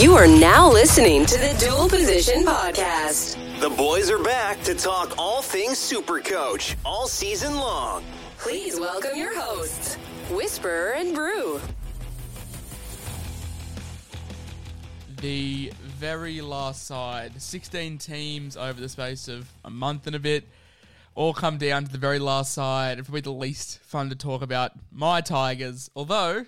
You are now listening to the Dual Position Podcast. The boys are back to talk all things Super Coach all season long. Please welcome your hosts, Whisperer and Brew. the very last side. 16 teams over the space of a month and a bit. All come down to the very last side. It's probably the least fun to talk about. My Tigers, although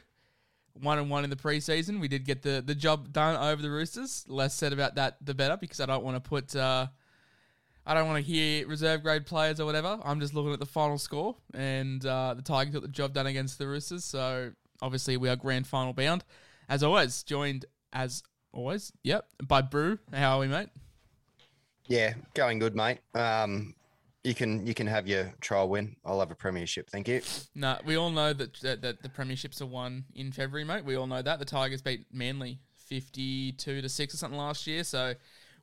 one and one in the preseason, we did get the, the job done over the Roosters. Less said about that, the better, because I don't want to put. Uh, I don't want to hear reserve grade players or whatever. I'm just looking at the final score, and uh, the Tigers got the job done against the Roosters. So obviously we are grand final bound. As always, joined as always, yep, by Brew. How are we, mate? Yeah, going good, mate. Um, you can you can have your trial win. I'll have a premiership. Thank you. No, we all know that, that that the premierships are won in February, mate. We all know that the Tigers beat Manly fifty-two to six or something last year, so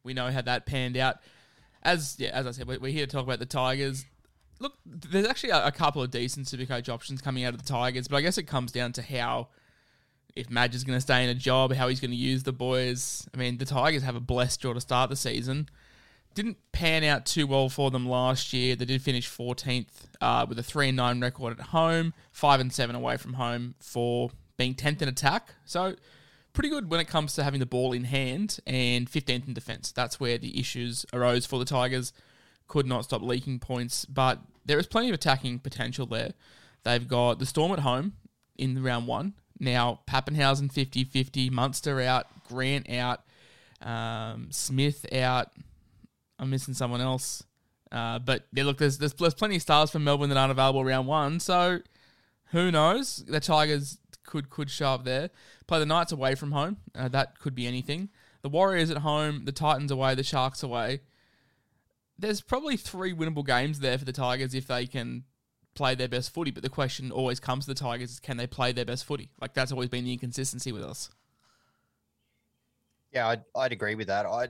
we know how that panned out. As yeah, as I said, we're, here to talk about the Tigers. Look, there's actually a, a couple of decent Supercoach options coming out of the Tigers, but I guess it comes down to how if Madge is going to stay in a job, how he's going to use the boys. I mean, the Tigers have a blessed draw to start the season. Didn't pan out too well for them last year. They did finish 14th uh, with a 3 and 9 record at home, 5 and 7 away from home for being 10th in attack. So, pretty good when it comes to having the ball in hand and 15th in defence. That's where the issues arose for the Tigers. Could not stop leaking points, but there is plenty of attacking potential there. They've got the Storm at home in round one. Now, Papenhuyzen 50 50, Munster out, Grant out, um, Smith out. I'm missing someone else. Uh, but yeah, look, there's, there's there's plenty of stars from Melbourne that aren't available round one. So who knows? The Tigers could could show up there. Play the Knights away from home. Uh, that could be anything. The Warriors at home. The Titans away. The Sharks away. There's probably three winnable games there for the Tigers if they can play their best footy. But the question always comes to the Tigers: is can they play their best footy? Like that's always been the inconsistency with us. Yeah, I'd, I'd agree with that. I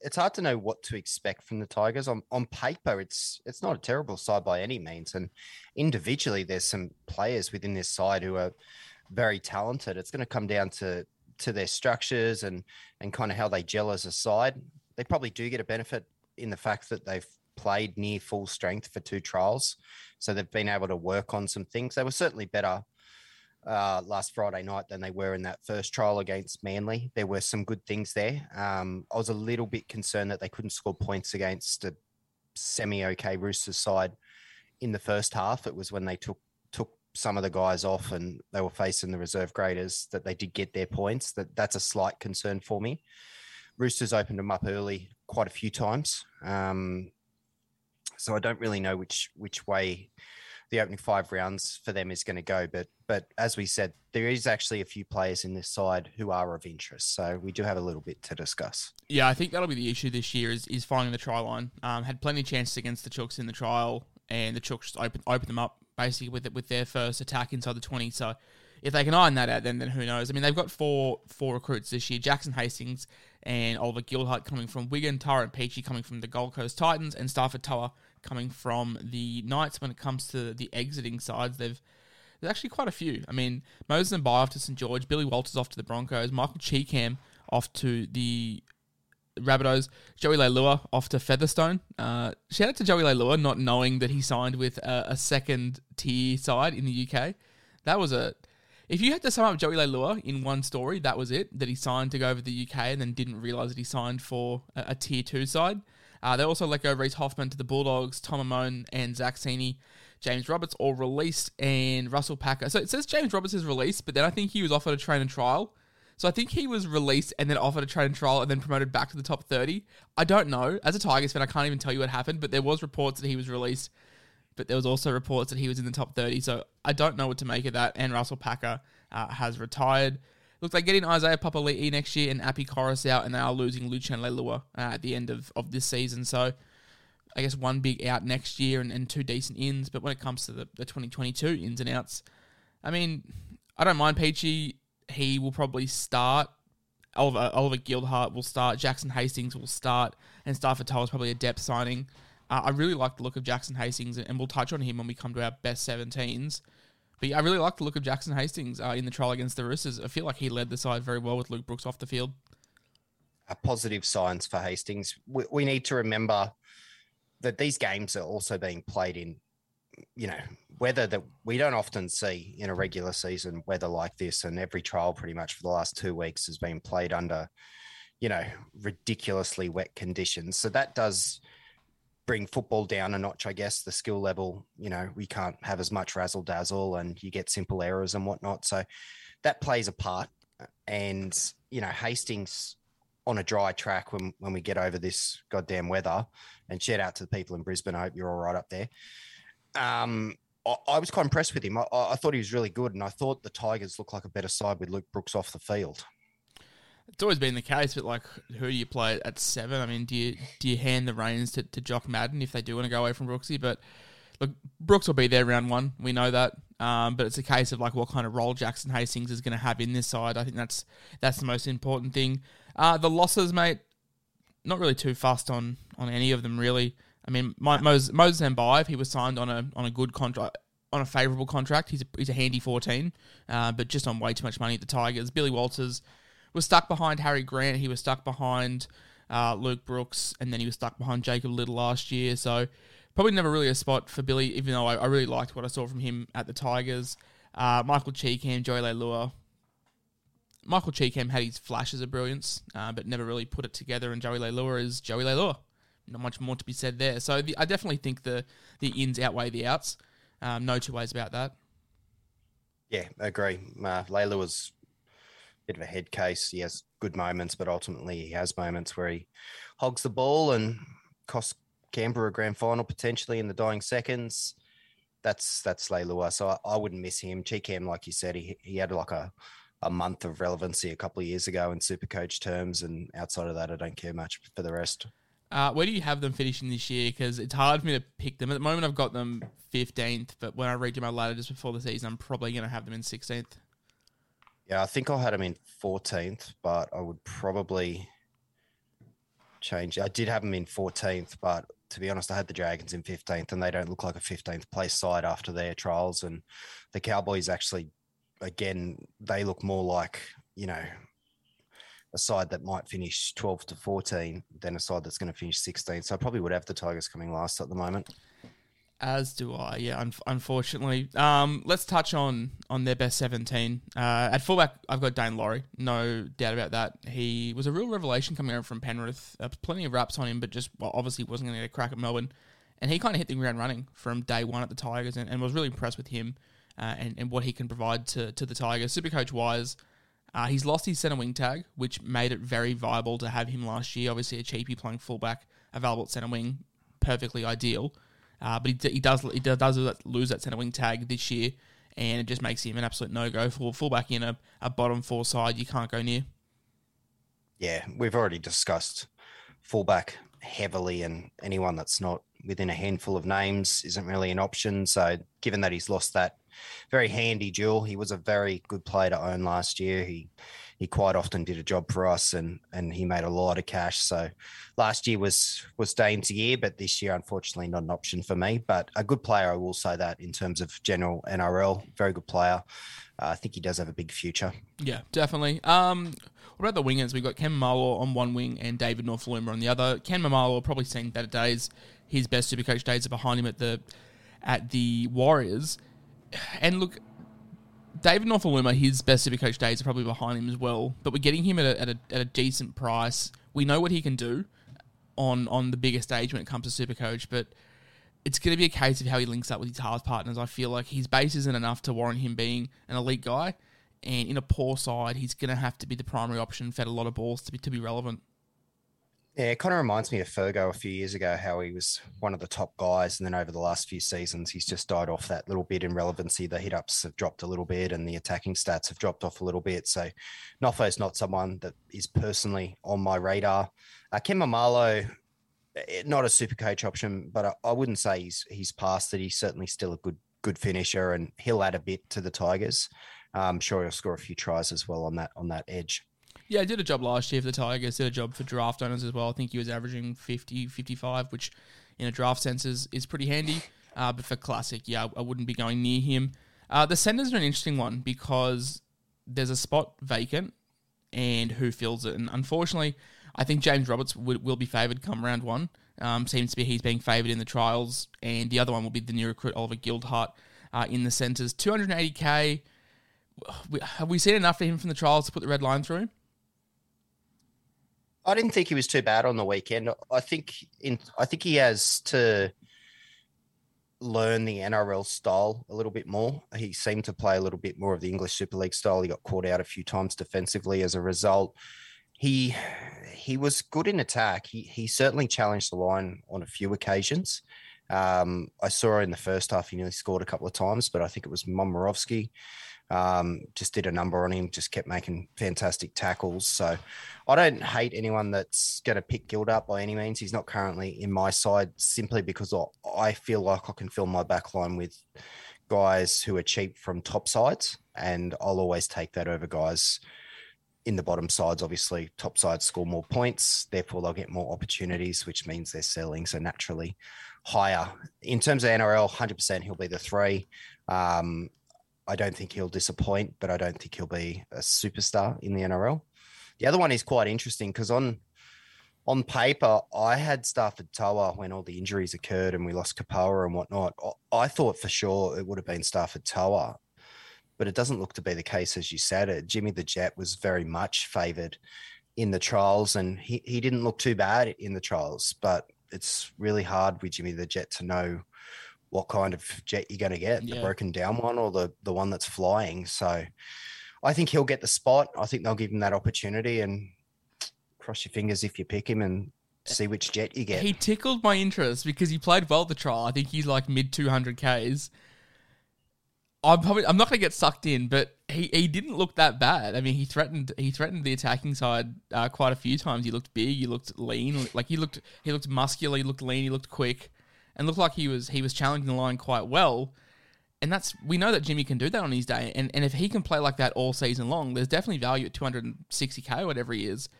it's hard to know what to expect from the Tigers. On on paper, it's it's not a terrible side by any means, and individually, there's some players within this side who are very talented. It's going to come down to to their structures and and kind of how they gel as a side. They probably do get a benefit in the fact that they've played near full strength for two trials, so they've been able to work on some things. They were certainly better uh, last Friday night than they were in that first trial against Manly. There were some good things there. Um, I was a little bit concerned that they couldn't score points against a semi okay Roosters side in the first half. It was when they took took some of the guys off and they were facing the reserve graders that they did get their points. That that's a slight concern for me. Roosters opened them up early quite a few times. Um, so I don't really know which which way the opening five rounds for them is going to go. But but as we said, there is actually a few players in this side who are of interest. So we do have a little bit to discuss. Yeah, I think that'll be the issue this year is, is finding the try line. Um, had plenty of chances against the Chooks in the trial, and the Chooks opened opened them up basically with with their first attack inside the twenty. So if they can iron that out, then then who knows? I mean, they've got four four recruits this year: Jackson Hastings and Oliver Gildart coming from Wigan, Tyrone Peachey coming from the Gold Coast Titans, and Starford To'a coming from the Knights. When it comes to the exiting sides, they've there's actually quite a few. I mean, Moses and off to St George, Billy Walters off to the Broncos, Michael Chee-Kam off to the Rabbitohs, Joey Leilua off to Featherstone. Uh, shout out to Joey Leilua, not knowing that he signed with a, a second tier side in the UK. That was a. If you had to sum up Joey Leilua in one story, that was it. That he signed to go over the UK and then didn't realise that he signed for a, a tier two side. Uh, they also let go Reese Hoffman to the Bulldogs, Tom Amone and Zach Sini, James Roberts all released, and Russell Packer. So it says James Roberts is released, but then I think he was offered a train and trial. So I think he was released and then offered a train and trial and then promoted back to the top 30. I don't know. As a Tigers fan, I can't even tell you what happened, but there was reports that he was released. but there was also reports that he was in the top 30. So I don't know what to make of that. And Russell Packer uh, has retired. Looks like getting Isaiah Papali'i next year and Api Koroisau, and they are losing Lucien Leilua uh, at the end of, of this season. So I guess one big out next year and, and two decent ins. But when it comes to the, the 2022 ins and outs, I mean, I don't mind Peachey. He will probably start. Oliver, Oliver Gildart will start. Jackson Hastings will start. And Starford To'a is probably a depth signing. Uh, I really like the look of Jackson Hastings, and we'll touch on him when we come to our best 17s. But yeah, I really like the look of Jackson Hastings uh, in the trial against the Roosters. I feel like he led the side very well with Luke Brooks off the field. A positive signs for Hastings. We, we need to remember that these games are also being played in, you know, weather that we don't often see in a regular season, weather like this. And every trial pretty much for the last two weeks has been played under, you know, ridiculously wet conditions. So that does bring football down a notch, I guess. The skill level, you know, we can't have as much razzle dazzle and you get simple errors and whatnot. So that plays a part. And, you know, Hastings on a dry track when, when we get over this goddamn weather and shout out to the people in Brisbane. I hope you're all right up there. Um, I, I was quite impressed with him. I, I thought he was really good. And I thought the Tigers looked like a better side with Luke Brooks off the field it's always been the case, but like, who do you play at seven? I mean, do you do you hand the reins to, to Jock Madden if they do want to go away from Brooksy? But look, Brooks will be there round one. We know that. Um, but it's a case of like what kind of role Jackson Hastings is going to have in this side. I think that's that's the most important thing. Uh, the losses, mate, not really too fussed on on any of them really. I mean, Moses, Moses Mbye, if he was signed on a on a good contract, on a favourable contract, he's a, he's a handy fourteen, uh, but just on way too much money at the Tigers. Billy Walters was stuck behind Harry Grant. He was stuck behind uh, Luke Brooks, and then he was stuck behind Jacob Liddle last year. So probably never really a spot for Billy, even though I, I really liked what I saw from him at the Tigers. Uh, Michael Chee-Kam, Joey Leilua. Michael Chee-Kam had his flashes of brilliance, uh, but never really put it together. And Joey Leilua is Joey Leilua. Not much more to be said there. So the, I definitely think the the ins outweigh the outs. Um, no two ways about that. Yeah, agree. Uh, was bit of a head case. He has good moments, but ultimately he has moments where he hogs the ball and costs Canberra a grand final potentially in the dying seconds. That's that's Leilua. So I, I wouldn't miss him. Chee-Kam, like you said, he he had like a a month of relevancy a couple of years ago in super coach terms, and outside of that, I don't care much for the rest. Uh, where do you have them finishing this year? Because it's hard for me to pick them. At the moment, I've got them 15th, but when I read to my ladder just before the season, I'm probably going to have them in 16th. Yeah, I think I had him in 14th, but I would probably change. I did have him in 14th, but to be honest, I had the Dragons in 15th, and they don't look like a 15th place side after their trials. And the Cowboys actually, again, they look more like, you know, a side that might finish 12 to 14 than a side that's going to finish 16. So I probably would have the Tigers coming last at the moment. As do I. Yeah, un- unfortunately. Um, let's touch on on their best seventeen. Uh, at fullback, I've got Daine Laurie. No doubt about that. He was a real revelation coming over from Penrith. Uh, plenty of raps on him, but just well, obviously wasn't going to get a crack at Melbourne. And he kind of hit the ground running from day one at the Tigers, and, and was really impressed with him uh, and and what he can provide to to the Tigers. Super coach wise. Uh, he's lost his centre wing tag, which made it very viable to have him last year. Obviously, a cheapie playing fullback, available at centre wing, perfectly ideal. Uh, but he, he does he does lose that centre wing tag this year, and it just makes him an absolute no go for fullback in a, a bottom four side. You can't go near. Yeah, we've already discussed fullback heavily, and anyone that's not within a handful of names isn't really an option. So, given that he's lost that very handy duel, he was a very good player to own last year. He he quite often did a job for us and and he made a lot of cash. So last year was was Daine's year, but this year unfortunately not an option for me. But a good player, I will say that in terms of general NRL, very good player. Uh, I think he does have a big future. Yeah, definitely. Um, what about the wingers? We've got Ken Maumalo on one wing and David Nofoaluma on the other. Ken Maumalo probably seen better days. His best super coach days are behind him at the at the Warriors. And look, David Nofoaluma, his best Supercoach days are probably behind him as well. But we're getting him at a, at a, at a decent price. We know what he can do on on the bigger stage when it comes to Supercoach, but it's going to be a case of how he links up with his half partners. I feel like his base isn't enough to warrant him being an elite guy, and in a poor side, he's going to have to be the primary option, fed a lot of balls to be to be relevant. Yeah, it kind of reminds me of Fergo a few years ago, how he was one of the top guys. And then over the last few seasons, he's just died off that little bit in relevancy. The hit ups have dropped a little bit and the attacking stats have dropped off a little bit. So Nofo's not someone that is personally on my radar. Uh, Ken Maumalo, eh, not a super coach option, but I, I wouldn't say he's he's past it. He's certainly still a good good finisher and he'll add a bit to the Tigers. I'm sure he'll score a few tries as well on that on that edge. Yeah, I did a job last year for the Tigers, did a job for draft owners as well. I think he was averaging 50, 55, which in a draft sense is, is pretty handy. Uh, but for Classic, yeah, I wouldn't be going near him. Uh, the centers are an interesting one because there's a spot vacant and who fills it. And unfortunately, I think James Roberts will, will be favoured come round one. Um, seems to be he's being favoured in the trials. And the other one will be the new recruit, Oliver Gildart uh, in the centres. 280k. Have we seen enough for him from the trials to put the red line through? I didn't think he was too bad on the weekend. I think in I think he has to learn the NRL style a little bit more. He seemed to play a little bit more of the English Super League style. He got caught out a few times defensively as a result. He he was good in attack. He he certainly challenged the line on a few occasions. Um, I saw in the first half he nearly scored a couple of times, but I think it was Momirovski um, just did a number on him, just kept making fantastic tackles. So I don't hate anyone that's going to pick Guild up by any means. He's not currently in my side simply because I feel like I can fill my back line with guys who are cheap from top sides. And I'll always take that over guys in the bottom sides. Obviously, top sides score more points, therefore they'll get more opportunities, which means they're selling. So naturally, higher. In terms of NRL, 100% he'll be the three. Um, I don't think he'll disappoint, but I don't think he'll be a superstar in the NRL. The other one is quite interesting because on on paper, I had Starford To'a when all the injuries occurred and we lost Kapoa and whatnot. I thought for sure it would have been Starford To'a, but it doesn't look to be the case as you said it. Jimmy the Jet was very much favoured in the trials and he, he didn't look too bad in the trials, but it's really hard with Jimmy the Jet to know what kind of jet you're going to get yeah. the broken down one or the the one that's flying so i think he'll get the spot i think they'll give him that opportunity and cross your fingers if you pick him and see which jet you get he tickled my interest because he played well the trial i think he's like mid 200 ks I'm probably I'm not going to get sucked in, but he, he didn't look that bad. I mean, he threatened he threatened the attacking side uh, quite a few times. He looked big, he looked lean, like he looked he looked muscular, he looked lean, he looked quick and looked like he was he was challenging the line quite well. And that's we know that Jimmy can do that on his day. And and if he can play like that all season long, there's definitely value at 260k or whatever he is.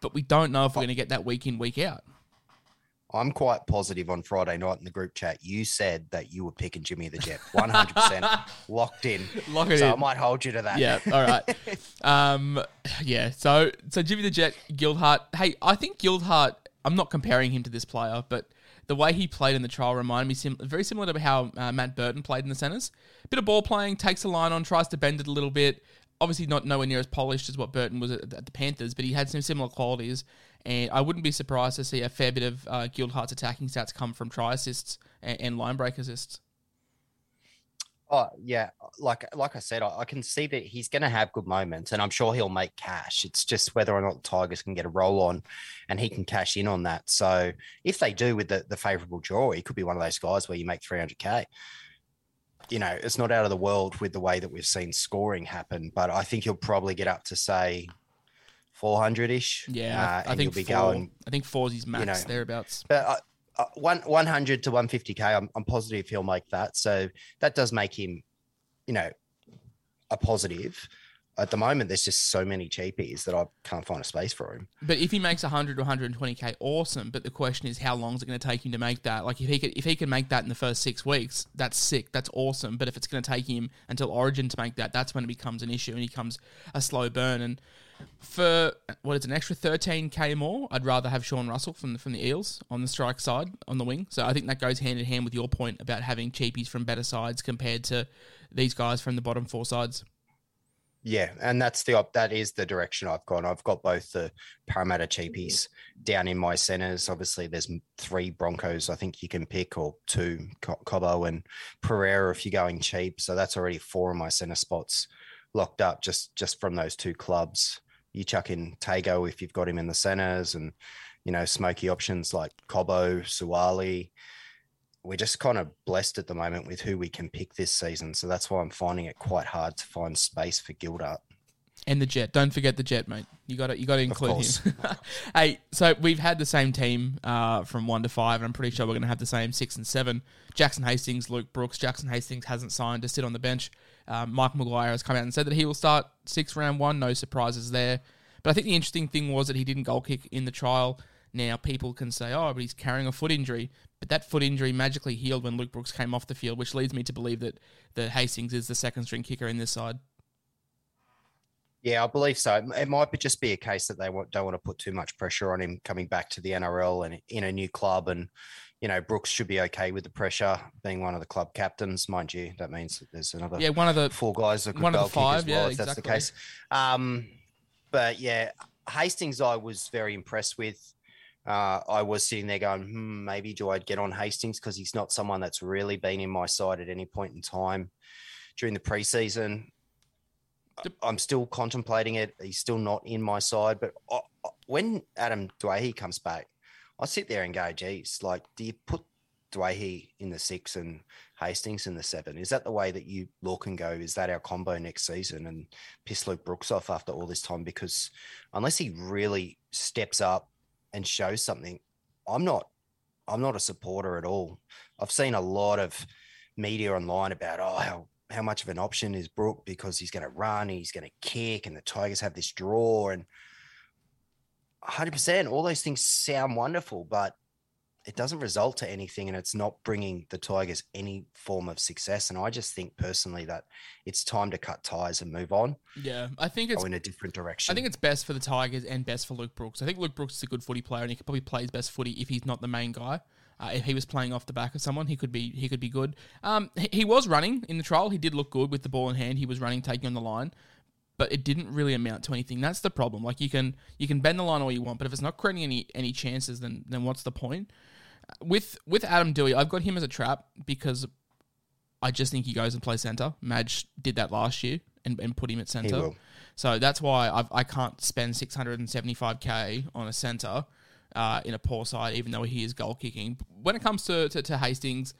But we don't know if we're going to get that week in week out. I'm quite positive on Friday night in the group chat. You said that you were picking Jimmy the Jet, 100% locked in. Lock it so in. I might hold you to that. Yeah. All right. um. Yeah. So so Jimmy the Jet, Gildart. Hey, I think Gildart. I'm not comparing him to this player, but the way he played in the trial reminded me sim- very similar to how uh, Matt Burton played in the centres. Bit of ball playing, takes a line on, tries to bend it a little bit. Obviously, not nowhere near as polished as what Burton was at, at the Panthers, but he had some similar qualities. And I wouldn't be surprised to see a fair bit of uh, Gildart's attacking stats come from try assists and, and line break assists. Oh yeah, like like I said, I, I can see that he's going to have good moments, and I'm sure he'll make cash. It's just whether or not the Tigers can get a roll on, and he can cash in on that. So if they do with the the favourable draw, he could be one of those guys where you make 300k. You know, it's not out of the world with the way that we've seen scoring happen, but I think he'll probably get up to say 400 ish. Yeah, uh, I think you'll be four, going. I think four's his max you know, thereabouts. But uh, uh, one 100 to 150k I'm, I'm positive he'll make that so that does make him you know a positive at the moment there's just so many cheapies that I can't find a space for him. But if he makes 100 to 120k, awesome. But the question is, how long is it going to take him to make that? Like if he could, if he can make that in the first six weeks, that's sick. That's awesome. But if it's going to take him until Origin to make that, that's when it becomes an issue and he becomes a slow burn. And for what is an extra 13k more, I'd rather have Sean Russell from the, from the Eels on the strike side on the wing. So I think that goes hand in hand with your point about having cheapies from better sides compared to these guys from the bottom four sides. Yeah, and that's the op- that is the direction I've gone. I've got both the Parramatta cheapies down in my centers. Obviously, there's three Broncos I think you can pick, or two Cobbo and Pereira if you're going cheap. So that's already four of my center spots locked up just just from those two clubs you chuck in Tago if you've got him in the centres, and you know, smoky options like Cobbo, Suwali. We're just kind of blessed at the moment with who we can pick this season. So that's why I'm finding it quite hard to find space for Gildart. And the jet. Don't forget the jet, mate. You got to you got to include him. hey, so we've had the same team uh, from one to five, and I'm pretty sure we're going to have the same six and seven. Jackson Hastings, Luke Brooks. Jackson Hastings hasn't signed to sit on the bench. Um, Mike Maguire has come out and said that he will start six round one. No surprises there. But I think the interesting thing was that he didn't goal kick in the trial. Now people can say, oh, but he's carrying a foot injury. But that foot injury magically healed when Luke Brooks came off the field, which leads me to believe that that Hastings is the second string kicker in this side. Yeah, I believe so. It might just be a case that they don't want to put too much pressure on him coming back to the NRL and in a new club. And, you know, Brooks should be okay with the pressure being one of the club captains. Mind you, that means that there's another Yeah, one of the four guys that could one of the five, well, yeah, if that's the case. Um, but yeah, Hastings, I was very impressed with. Uh, I was sitting there going, hmm, maybe do I get on Hastings because he's not someone that's really been in my side at any point in time during the preseason. I'm still contemplating it. He's still not in my side, but I, I- when Adam Doueihi comes back, I sit there and go, geez, like, do you put Doueihi in the six and Hastings in the seven? Is that the way that you look and go, is that our combo next season? And piss Luke Brooks off after all this time? Because unless he really steps up and shows something, I'm not I'm not a supporter at all. I've seen a lot of media online about oh how how much of an option is Brook because he's going to run, he's going to kick, and the Tigers have this draw and 100%. All those things sound wonderful, but it doesn't result to anything, and it's not bringing the Tigers any form of success. And I just think personally that it's time to cut ties and move on, Yeah, I think it's go in a different direction. I think it's best for the Tigers and best for Luke Brooks. I think Luke Brooks is a good footy player, and he could probably play his best footy if he's not the main guy. Uh, if he was playing off the back of someone, he could be he could be good. Um, he, he was running in the trial. He did look good with the ball in hand. He was running, taking on the line, but it didn't really amount to anything. That's the problem. Like you can you can bend the line all you want, but if it's not creating any any chances, then then what's the point? With with Adam Doueihi, I've got him as a trap because I just think he goes and plays center. Madge did that last year and, and put him at center. So that's why I've, I can't spend 675k on a centre uh, in a poor side, even though he is goal kicking. When it comes to, to, to Hastings,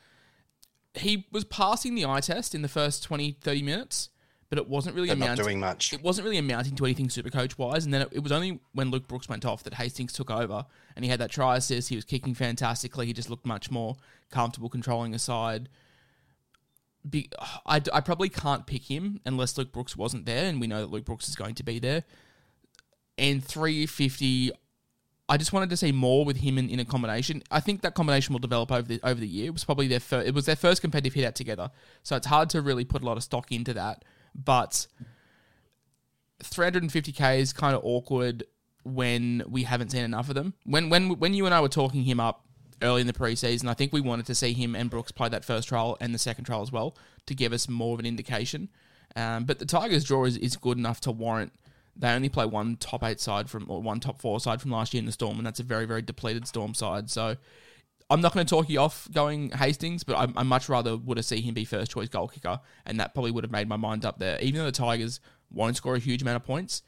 he was passing the eye test in the first 20, 30 minutes, but it wasn't really amounting. doing much. It wasn't really amounting to anything super coach wise. And then it, it was only when Luke Brooks went off that Hastings took over and he had that try assist. He was kicking fantastically. He just looked much more comfortable controlling a side be, I, I probably can't pick him unless Luke Brooks wasn't there, and we know that Luke Brooks is going to be there. And 350, I just wanted to see more with him in, in a combination. I think that combination will develop over the over the year. It was probably their first, it was their first competitive hit out together, so it's hard to really put a lot of stock into that. But 350k is kind of awkward when we haven't seen enough of them. When when when you and I were talking him up early in the preseason, I think we wanted to see him and Brooks play that first trial and the second trial as well to give us more of an indication. Um, but the Tigers' draw is, is good enough to warrant. They only play one top eight side from or one top four side from last year in the Storm, and that's a very very depleted Storm side. So I'm not going to talk you off going Hastings, but I, I much rather would have seen him be first choice goal kicker, and that probably would have made my mind up there. Even though the Tigers won't score a huge amount of points,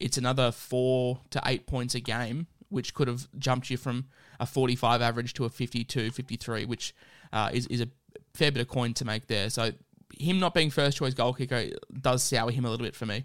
it's another four to eight points a game, which could have jumped you from a 45 average to a 52, 53, which uh, is, is a fair bit of coin to make there. So him not being first choice goal kicker does sour him a little bit for me.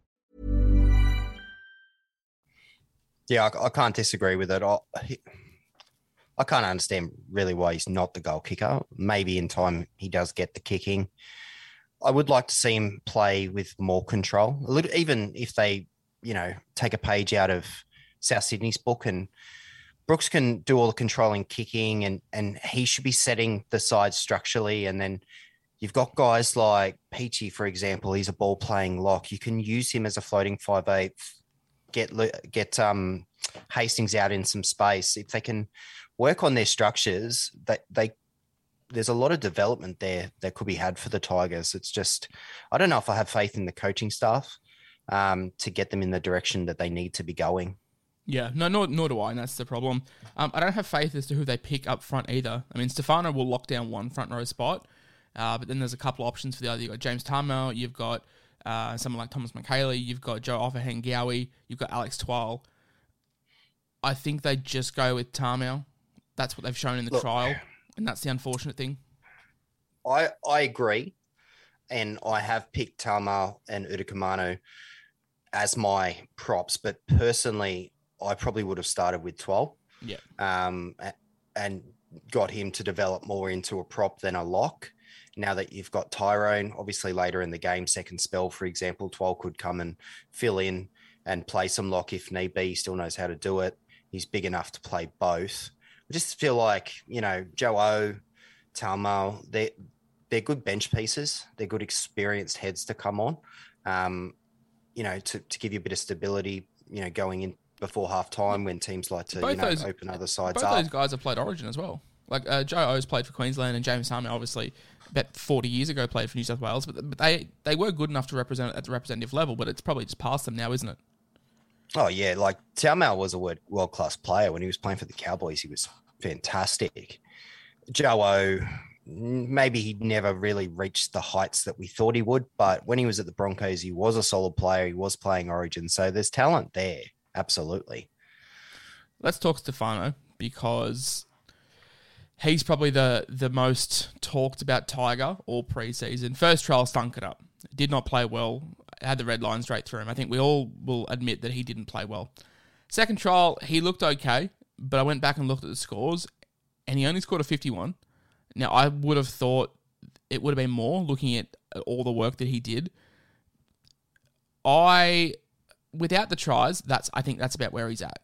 Yeah, I, I can't disagree with it. I, I can't understand really why he's not the goal kicker. Maybe in time he does get the kicking. I would like to see him play with more control. A little, even if they, you know, take a page out of South Sydney's book and Brooks can do all the controlling kicking and and he should be setting the side structurally and then you've got guys like Peachey, for example, he's a ball playing lock. You can use him as a floating five eight get get um, Hastings out in some space, if they can work on their structures, that they there's a lot of development there that could be had for the Tigers. It's just I don't know if I have faith in the coaching staff um, to get them in the direction that they need to be going. Yeah, no, nor, nor do I, and that's the problem. Um, I don't have faith as to who they pick up front either. I mean, Stefano will lock down one front row spot, uh, but then there's a couple options for the other. You've got James Tamou, you've got uh, someone like Thomas Mikaele, you've got Joe Ofahengaue, you've got Alex Twal. I think they just go with Tamou. That's what they've shown in the Look, trial, and that's the unfortunate thing. I I agree, and I have picked Tamou and Utoikamanu as my props, but personally, I probably would have started with Twal. Yeah. Um, and got him to develop more into a prop than a lock. Now that you've got Tyrone, obviously later in the game, second spell, for example, Twal could come and fill in and play some lock if need be. He still knows how to do it. He's big enough to play both. I just feel like, you know, Joe O, Tamou, they're, they're good bench pieces. They're good experienced heads to come on, um, you know, to, to give you a bit of stability, you know, going in before half time when teams like to you know, those, open other sides both up. those guys have played Origin as well. Like uh, Joe O's played for Queensland and James Tamou obviously about 40 years ago played for New South Wales, but, but they they were good enough to represent at the representative level, but it's probably just past them now, isn't it? Oh yeah, like Tamou was a world class player when he was playing for the Cowboys. He was fantastic. Joe O, maybe he never really reached the heights that we thought he would, but when he was at the Broncos, he was a solid player. He was playing Origin, so there's talent there. Absolutely. Let's talk Stefano because he's probably the the most talked about Tiger all preseason. First trial stunk it up. Did not play well. Had the red line straight through him. I think we all will admit that he didn't play well. Second trial, he looked okay, but I went back and looked at the scores, and he only scored a 51. Now I would have thought it would have been more looking at all the work that he did. I without the tries, that's I think that's about where he's at.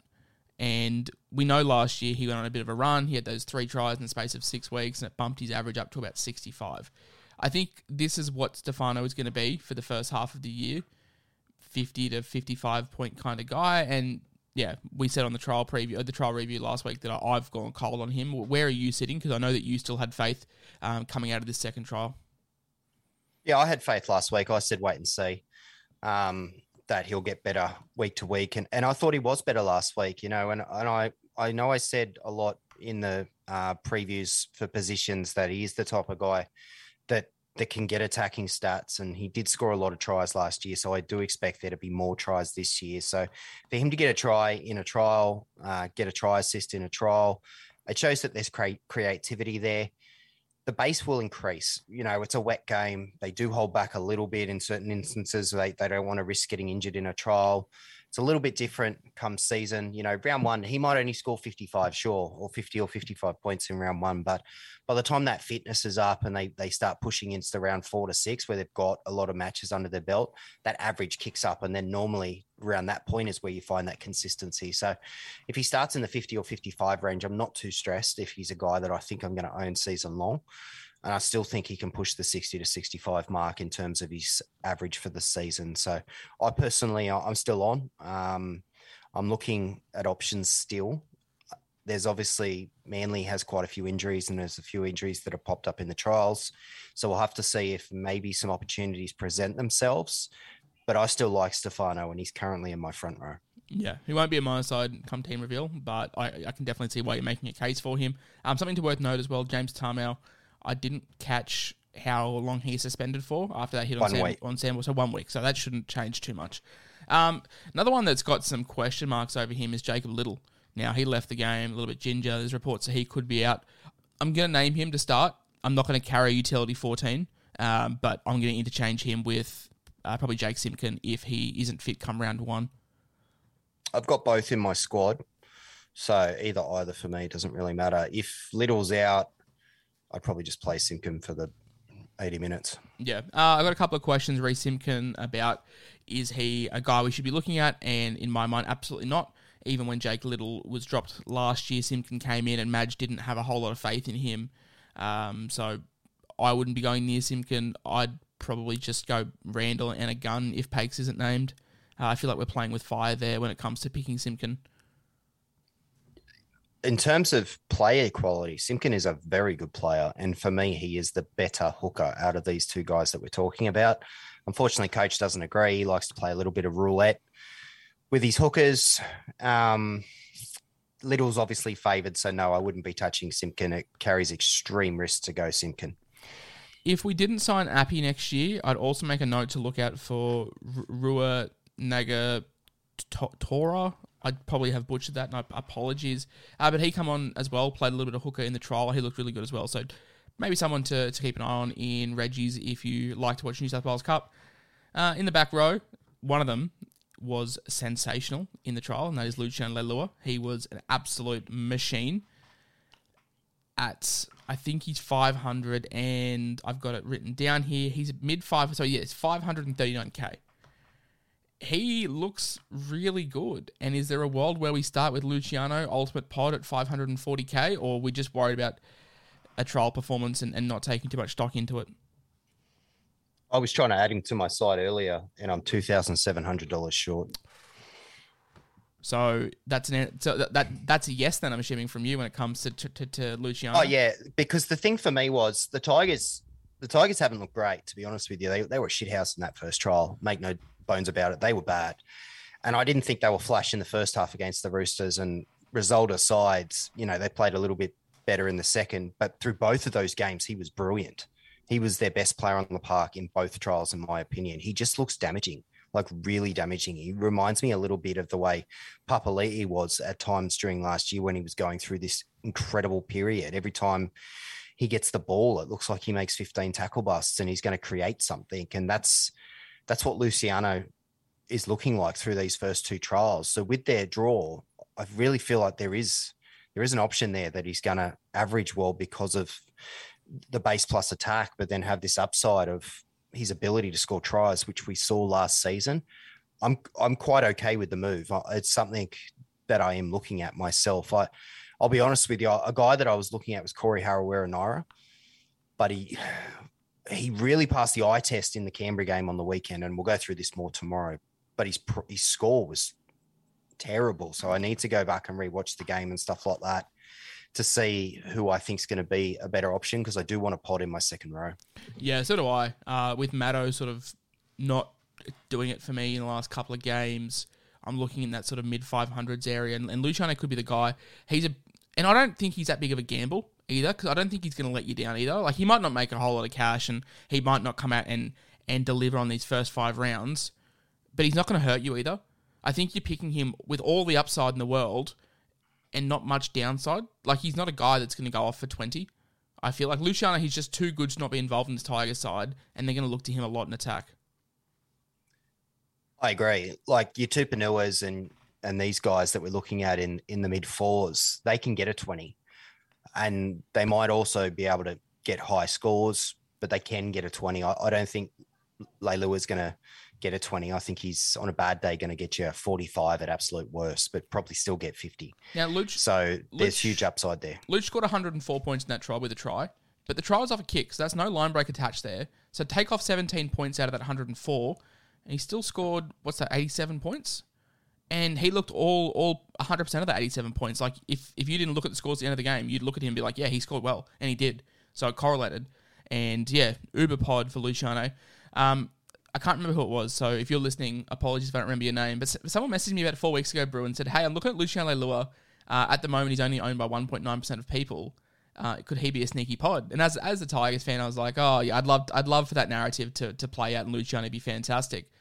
And we know last year he went on a bit of a run. He had those three tries in the space of six weeks, and it bumped his average up to about 65. I think this is what Stefano is going to be for the first half of the year 50 to 55 point kind of guy. And yeah, we said on the trial preview, the trial review last week that I've gone cold on him. Where are you sitting? Because I know that you still had faith um, coming out of this second trial. Yeah, I had faith last week. I said wait and see. Um, that he'll get better week to week. And and I thought he was better last week, you know, and, and I, I know I said a lot in the uh, previews for positions that he is the type of guy that that can get attacking stats and he did score a lot of tries last year so i do expect there to be more tries this year so for him to get a try in a trial uh, get a try assist in a trial it shows that there's cre- creativity there the base will increase. You know, it's a wet game. They do hold back a little bit in certain instances. They, they don't want to risk getting injured in a trial. It's a little bit different come season. You know, round one, he might only score 55, sure, or 50 or 55 points in round one. But by the time that fitness is up and they, they start pushing into the round four to six, where they've got a lot of matches under their belt, that average kicks up. And then normally around that point is where you find that consistency. So if he starts in the 50 or 55 range, I'm not too stressed if he's a guy that I think I'm going to own season long. And I still think he can push the 60 to 65 mark in terms of his average for the season. So I personally, I'm still on. Um, I'm looking at options still. There's obviously Manly has quite a few injuries, and there's a few injuries that have popped up in the trials. So we'll have to see if maybe some opportunities present themselves. But I still like Stefano, and he's currently in my front row. Yeah, he won't be a my side come team reveal, but I, I can definitely see why you're making a case for him. Um, something to worth note as well, James Tamou I didn't catch how long he's suspended for after that hit on, Sam, on Sam. So one week. So that shouldn't change too much. Um, another one that's got some question marks over him is Jacob Liddle. Now, he left the game a little bit ginger. There's reports that he could be out. I'm going to name him to start. I'm not going to carry utility 14, um, but I'm going to interchange him with uh, probably Jake Simpkin if he isn't fit come round one. I've got both in my squad. So either either for me doesn't really matter. If Liddle's out, I'd probably just play Simpkin for the 80 minutes. Yeah. Uh, I've got a couple of questions, Reece Simpkin, about is he a guy we should be looking at? And in my mind, absolutely not. Even when Jake Liddle was dropped last year, Simpkin came in and Madge didn't have a whole lot of faith in him. Um, so I wouldn't be going near Simpkin. I'd probably just go Randall and a gun if Pakes isn't named. Uh, I feel like we're playing with fire there when it comes to picking Simpkin. In terms of player quality, Simpkin is a very good player. And for me, he is the better hooker out of these two guys that we're talking about. Unfortunately, coach doesn't agree. He likes to play a little bit of roulette with his hookers. Um, Liddle's obviously favoured, so no, I wouldn't be touching Simpkin. It carries extreme risk to go Simpkin. If we didn't sign Api next year, I'd also make a note to look out for Rua Naga Tora. I'd probably have butchered that, and apologies. Uh, but he come on as well, played a little bit of hooker in the trial. He looked really good as well. So maybe someone to, to keep an eye on in Reggie's if you like to watch New South Wales Cup. Uh, in the back row, one of them was sensational in the trial, and that is Lucian Leilua. He was an absolute machine. At I think he's 500, and I've got it written down here. He's mid five, so yeah, it's 539k. He looks really good. And is there a world where we start with Luciano Ultimate Pod at 540k, or we just worried about a trial performance and, and not taking too much stock into it? I was trying to add him to my side earlier, and I'm two thousand seven hundred dollars short. So that's an so that, that that's a yes. Then I'm assuming from you when it comes to to, to Luciano. Oh yeah, because the thing for me was the Tigers. The Tigers haven't looked great, to be honest with you. They they were a shithouse in that first trial. Make no bones about it. They were bad, and I didn't think they were flash in the first half against the Roosters. And result asides, you know, they played a little bit better in the second. But through both of those games, he was brilliant. He was their best player on the park in both trials, in my opinion. He just looks damaging, like really damaging. He reminds me a little bit of the way Papali'i was at times during last year when he was going through this incredible period. Every time he gets the ball, it looks like he makes 15 tackle busts and he's going to create something. And that's that's what Luciano is looking like through these first two trials. So with their draw, I really feel like there is there is an option there that he's going to average well because of the base plus attack, but then have this upside of his ability to score tries, which we saw last season. I'm I'm quite okay with the move. It's something that I am looking at myself. I I'll be honest with you. A guy that I was looking at was Corey Harawira-Naera, but he he really passed the eye test in the Canberra game on the weekend, and we'll go through this more tomorrow. But his his score was terrible, so I need to go back and rewatch the game and stuff like that to see who I think is going to be a better option because I do want to pod in my second row. Yeah, so do I. Uh, with Matto sort of not doing it for me in the last couple of games, I'm looking in that sort of mid 500s area, and, and Luciano could be the guy. He's a, and I don't think he's that big of a gamble either because I don't think he's going to let you down either. Like he might not make a whole lot of cash, and he might not come out and and deliver on these first five rounds, but he's not going to hurt you either. I think you're picking him with all the upside in the world and not much downside. Like he's not a guy that's going to go off for 20. I feel like Luciano, he's just too good to not be involved in this Tiger side, and they're going to look to him a lot in attack. I agree. Like your Tupouniuas and and these guys that we're looking at in in the mid fours, they can get a 20. And they might also be able to get high scores, but they can get a 20. I, I don't think Leilua is going to get a 20. I think he's on a bad day going to get you a 45 at absolute worst, but probably still get 50. Now, Luch. So there's huge upside there. Luch scored 104 points in that try with a try, but the try was off a kick, so that's no line break attached there. So take off 17 points out of that 104, and he still scored, what's that, 87 points? And he looked all all 100% of that 87 points. Like, if, if you didn't look at the scores at the end of the game, you'd look at him and be like, yeah, he scored well. And he did. So it correlated. And yeah, Uber pod for Luciano. Um, I can't remember who it was, so if you're listening, apologies if I don't remember your name. But someone messaged me about four weeks ago, Brew, and said, "Hey, I'm looking at Luciano Leilua. Uh, at the moment, he's only owned by 1.9 percent of people. Uh, could he be a sneaky pod?" And as as a Tigers fan, I was like, "Oh yeah, I'd love I'd love for that narrative to to play out and Luciano be fantastic."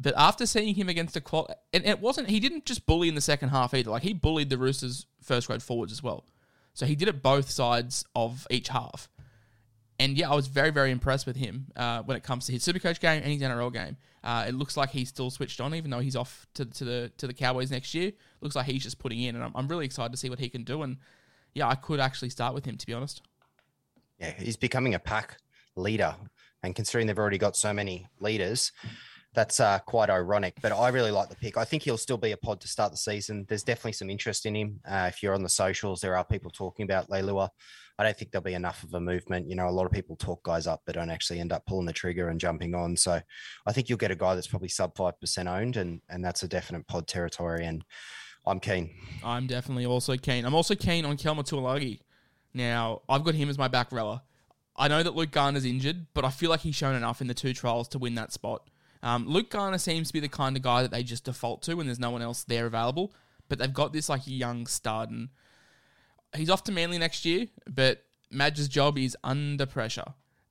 But after seeing him against the qual, and it wasn't he didn't just bully in the second half either. Like he bullied the Roosters' first grade forwards as well. So he did it both sides of each half. And yeah, I was very, very impressed with him uh, when it comes to his Supercoach game and his NRL game. Uh, it looks like he's still switched on, even though he's off to, to the to the Cowboys next year. Looks like he's just putting in, and I'm, I'm really excited to see what he can do. And yeah, I could actually start with him to be honest. Yeah, he's becoming a pack leader, and considering they've already got so many leaders, that's uh, quite ironic. But I really like the pick. I think he'll still be a pod to start the season. There's definitely some interest in him. Uh, if you're on the socials, there are people talking about Leilua I don't think there'll be enough of a movement. You know, a lot of people talk guys up, but don't actually end up pulling the trigger and jumping on. So I think you'll get a guy that's probably sub five percent owned, and and that's a definite pod territory. And I'm keen. I'm definitely also keen. I'm also keen on Kelma Tuolagi. Now, I've got him as my back rower. I know that Luke Garner's injured, but I feel like he's shown enough in the two trials to win that spot. Um, Luke Garner seems to be the kind of guy that they just default to when there's no one else there available. But they've got this like young stud, and he's off to Manly next year. But Madge's job is under pressure,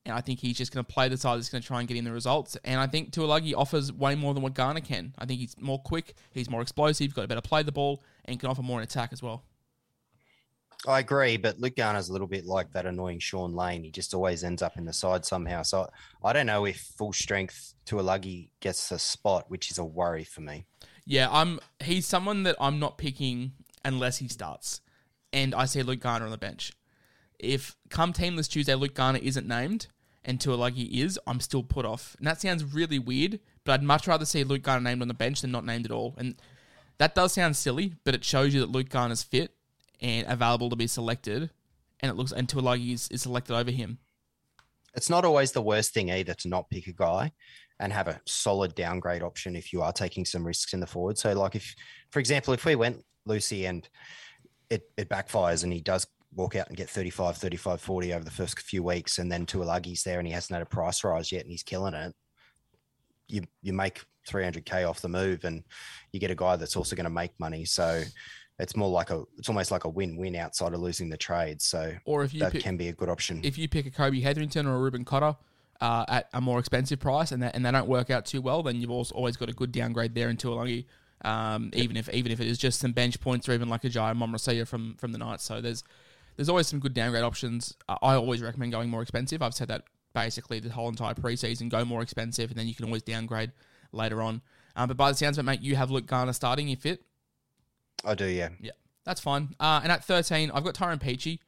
and I think he's just going to play the side that's going to try and get in the results. And I think Tuilagi offers way more than what Garner can. I think he's more quick, he's more explosive, got a better play the ball, and can offer more in attack as well. I agree, but Luke Garner's a little bit like that annoying Shaun Lane. He just always ends up in the side somehow. So I don't know if full strength to a Tuilagi gets a spot, which is a worry for me. Yeah, I'm. He's someone that I'm not picking unless he starts, and I see Luke Garner on the bench. If come Teamless Tuesday, Luke Garner isn't named and to a Tuilagi is, I'm still put off. And that sounds really weird, but I'd much rather see Luke Garner named on the bench than not named at all. And that does sound silly, but it shows you that Luke Garner's fit and available to be selected, and it looks and Tuilagi is, is selected over him. It's not always the worst thing either to not pick a guy and have a solid downgrade option if you are taking some risks in the forward. So, like if, for example, if we went Lucy and it, it backfires and he does walk out and get 35, 35, 40 over the first few weeks, and then Tuilagi's there and he hasn't had a price rise yet and he's killing it, you you make 300k off the move and you get a guy that's also going to make money. So it's more like a it's almost like a win-win outside of losing the trade. So Or if you that pick, can be a good option. if you pick a Kobe Hetherington or a Ruben Cotter uh, at a more expensive price and that, and they don't work out too well, then you've also always got a good downgrade there in Tuilagi. Um, even if even if it is just some bench points or even like a Jai Momrasia from from the Knights. So there's there's always some good downgrade options. Uh, I always recommend going more expensive. I've said that basically the whole entire preseason. Go more expensive, and then you can always downgrade later on. Um, but by the sounds of it, mate, you have Luke Garner starting if fit. I do, yeah. Yeah, that's fine. Uh, and at 13, I've got Tyrone Peachey.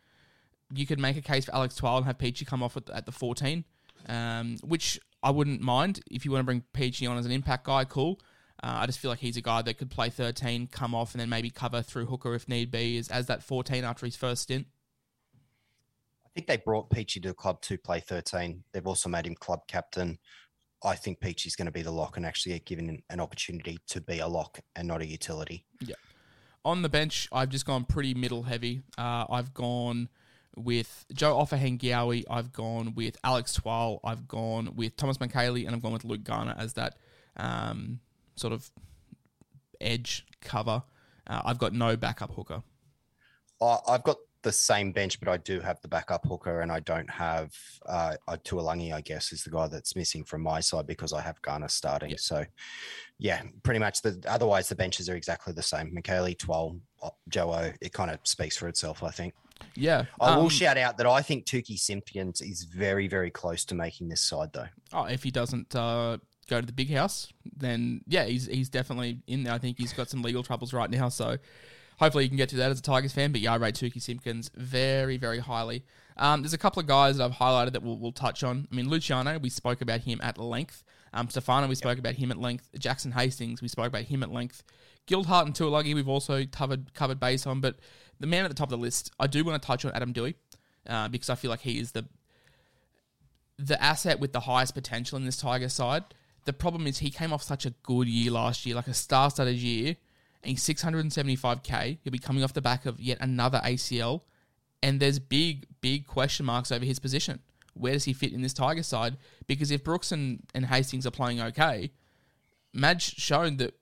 You could make a case for Alex Twal and have Peachey come off at the, at the 14, um, which I wouldn't mind. If you want to bring Peachey on as an impact guy, cool. Uh, I just feel like he's a guy that could play 13, come off, and then maybe cover through hooker if need be, as, as that 14 after his first stint. I think they brought Peachey to the club to play 13. They've also made him club captain. I think Peachey's going to be the lock and actually get given an opportunity to be a lock and not a utility. On the bench, I've just gone pretty middle heavy. Uh, I've gone with Joe Ofahengaue. I've gone with Alex Twal. I've gone with Thomas Mikaele, and I've gone with Luke Garner as that um, sort of edge cover. Uh, I've got no backup hooker. I, I've got the same bench, but I do have the backup hooker, and I don't have uh, uh, Tuilagi. I guess is the guy that's missing from my side because I have Garner starting. Yeah. So, yeah, pretty much. The otherwise the benches are exactly the same. Mikaele, Twal, uh, Joe. It kind of speaks for itself, I think. Yeah. I will um, shout out that I think Tuki Simpkins is very, very close to making this side, though. Oh, if he doesn't uh, go to the big house, then yeah, he's he's definitely in there. I think he's got some legal troubles right now, so hopefully you can get to that as a Tigers fan. But yeah, I rate Tuki Simpkins very, very highly. Um, there's a couple of guys that I've highlighted that we'll, we'll touch on. I mean, Luciano, we spoke about him at length. Um, Stefano, we spoke about him at length. Jackson Hastings, we spoke about him at length. Gildart and Tuilagi, we've also covered covered base on. But the man at the top of the list, I do want to touch on Adam Doueihi uh, because I feel like he is the the asset with the highest potential in this Tiger side. The problem is he came off such a good year last year, like a star-studded year, and he's 675k. He'll be coming off the back of yet another ACL, and there's big, big question marks over his position. Where does he fit in this Tiger side? Because if Brooks and, and Hastings are playing okay, Madge shown that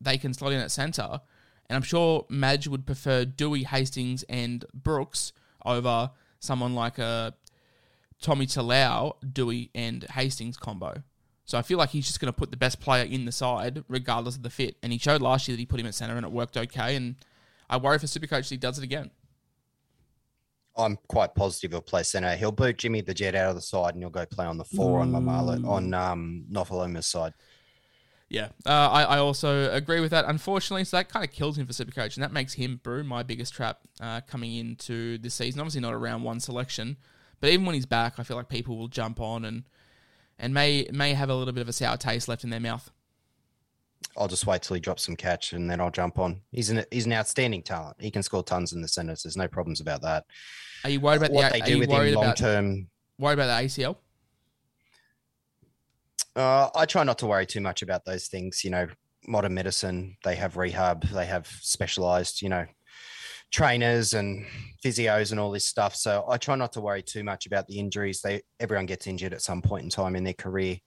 they can slot in at centre, and I'm sure Madge would prefer Doueihi, Hastings, and Brooks over someone like a Tommy Talau, Doueihi, and Hastings combo. So I feel like he's just going to put the best player in the side, regardless of the fit. And he showed last year that he put him at centre and it worked okay. And I worry for Supercoach he does it again. I'm quite positive he'll play centre. He'll boot Jimmy the Jet out of the side, and he'll go play on the four on Mamala on um, Nofoaluma's side. Yeah, uh, I, I also agree with that. Unfortunately, so that kind of kills him for Supercoach, and that makes him Brew my biggest trap uh, coming into this season. Obviously, not a round one selection, but even when he's back, I feel like people will jump on and and may may have a little bit of a sour taste left in their mouth. I'll just wait till he drops some catch and then I'll jump on. He's an he's an outstanding talent. He can score tons in the centers. There's no problems about that. Are you worried about what the they do with him long term, worried about the ACL? uh, I try not to worry too much about those things. You know, modern medicine, they have rehab, they have specialized, you know, trainers and physios and all this stuff. So I try not to worry too much about the injuries. They everyone gets injured at some point in time in their career.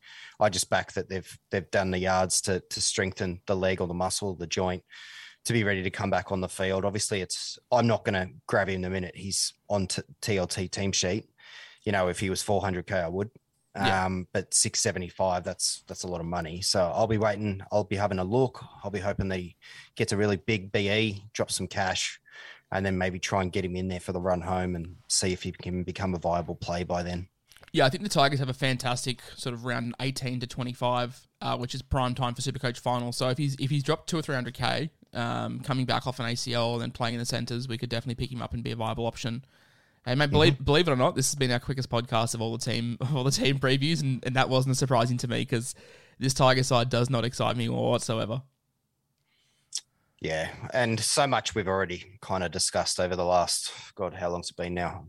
I just back that they've they've done the yards to to strengthen the leg or the muscle, the joint, to be ready to come back on the field. Obviously, it's I'm not going to grab him the minute he's on t- TLT team sheet. You know, if he was 400k, I would. Yeah. Um, but 675, that's that's a lot of money. So I'll be waiting. I'll be having a look. I'll be hoping that he gets a really big BE, drops some cash, and then maybe try and get him in there for the run home and see if he can become a viable play by then. Yeah, I think the Tigers have a fantastic sort of round 18 to 25, uh, which is prime time for Supercoach final. So if he's if he's dropped two or three hundred k, um, coming back off an ACL and then playing in the centres, we could definitely pick him up and be a viable option. Hey, mate, believe, believe it or not, this has been our quickest podcast of all the team all the team previews, and, and that wasn't surprising to me because this Tiger side does not excite me whatsoever. Yeah, and so much we've already kind of discussed over the last God, how long's it been now?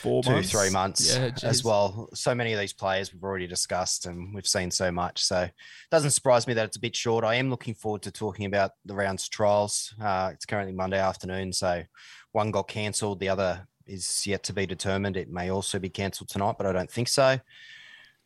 Four Two, months, three months yeah, as well. So many of these players we've already discussed, and we've seen so much. So it doesn't surprise me that it's a bit short. I am looking forward to talking about the rounds trials. Uh, it's currently Monday afternoon, so one got cancelled, the other is yet to be determined. It may also be cancelled tonight, but I don't think so.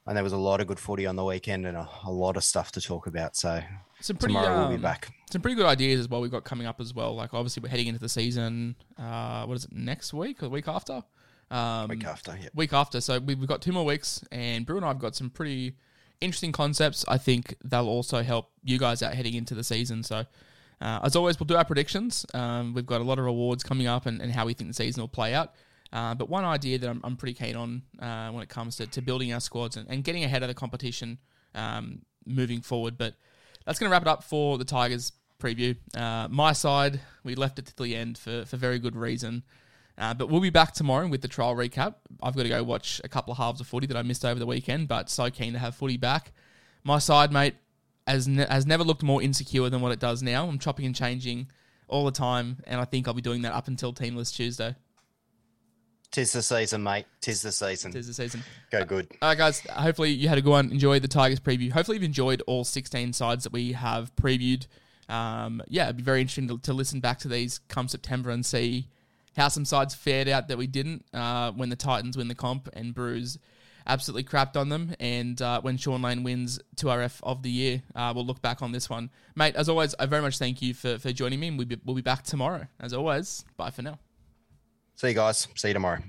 And there was a lot of good footy on the weekend and a, a lot of stuff to talk about. So Some pretty, tomorrow we'll be um, back. Some pretty good ideas as well. We've got coming up as well. Like obviously we're heading into the season. Uh, what is it? Next week or the week after? Um, Week after, yeah. week after. So we've got two more weeks, and Brew and I've got some pretty interesting concepts. I think they'll also help you guys out heading into the season. So. Uh, as always, we'll do our predictions. Um, we've got a lot of rewards coming up and, and how we think the season will play out. Uh, but one idea that I'm, I'm pretty keen on uh, when it comes to, to building our squads and, and getting ahead of the competition um, moving forward. But that's going to wrap it up for the Tigers preview. Uh, my side, we left it to the end for, for very good reason. Uh, but we'll be back tomorrow with the trial recap. I've got to go watch a couple of halves of footy that I missed over the weekend, but so keen to have footy back. My side, mate, has, ne- has never looked more insecure than what it does now. I'm chopping and changing all the time, and I think I'll be doing that up until Teamless Tuesday. Tis the season, mate. Tis the season. Tis the season. Go good. All right, guys. Hopefully you had a good one. Enjoy the Tigers preview. Hopefully you've enjoyed all 16 sides that we have previewed. Um, yeah, it'd be very interesting to, to listen back to these come September and see how some sides fared out that we didn't uh, when the Titans win the comp and Brews absolutely crapped on them. And uh, when Shaun Lane wins 2RF of the year, uh, we'll look back on this one. Mate, as always, I very much thank you for, for joining me. And we'll be, we'll be back tomorrow. As always, bye for now. See you guys. See you tomorrow.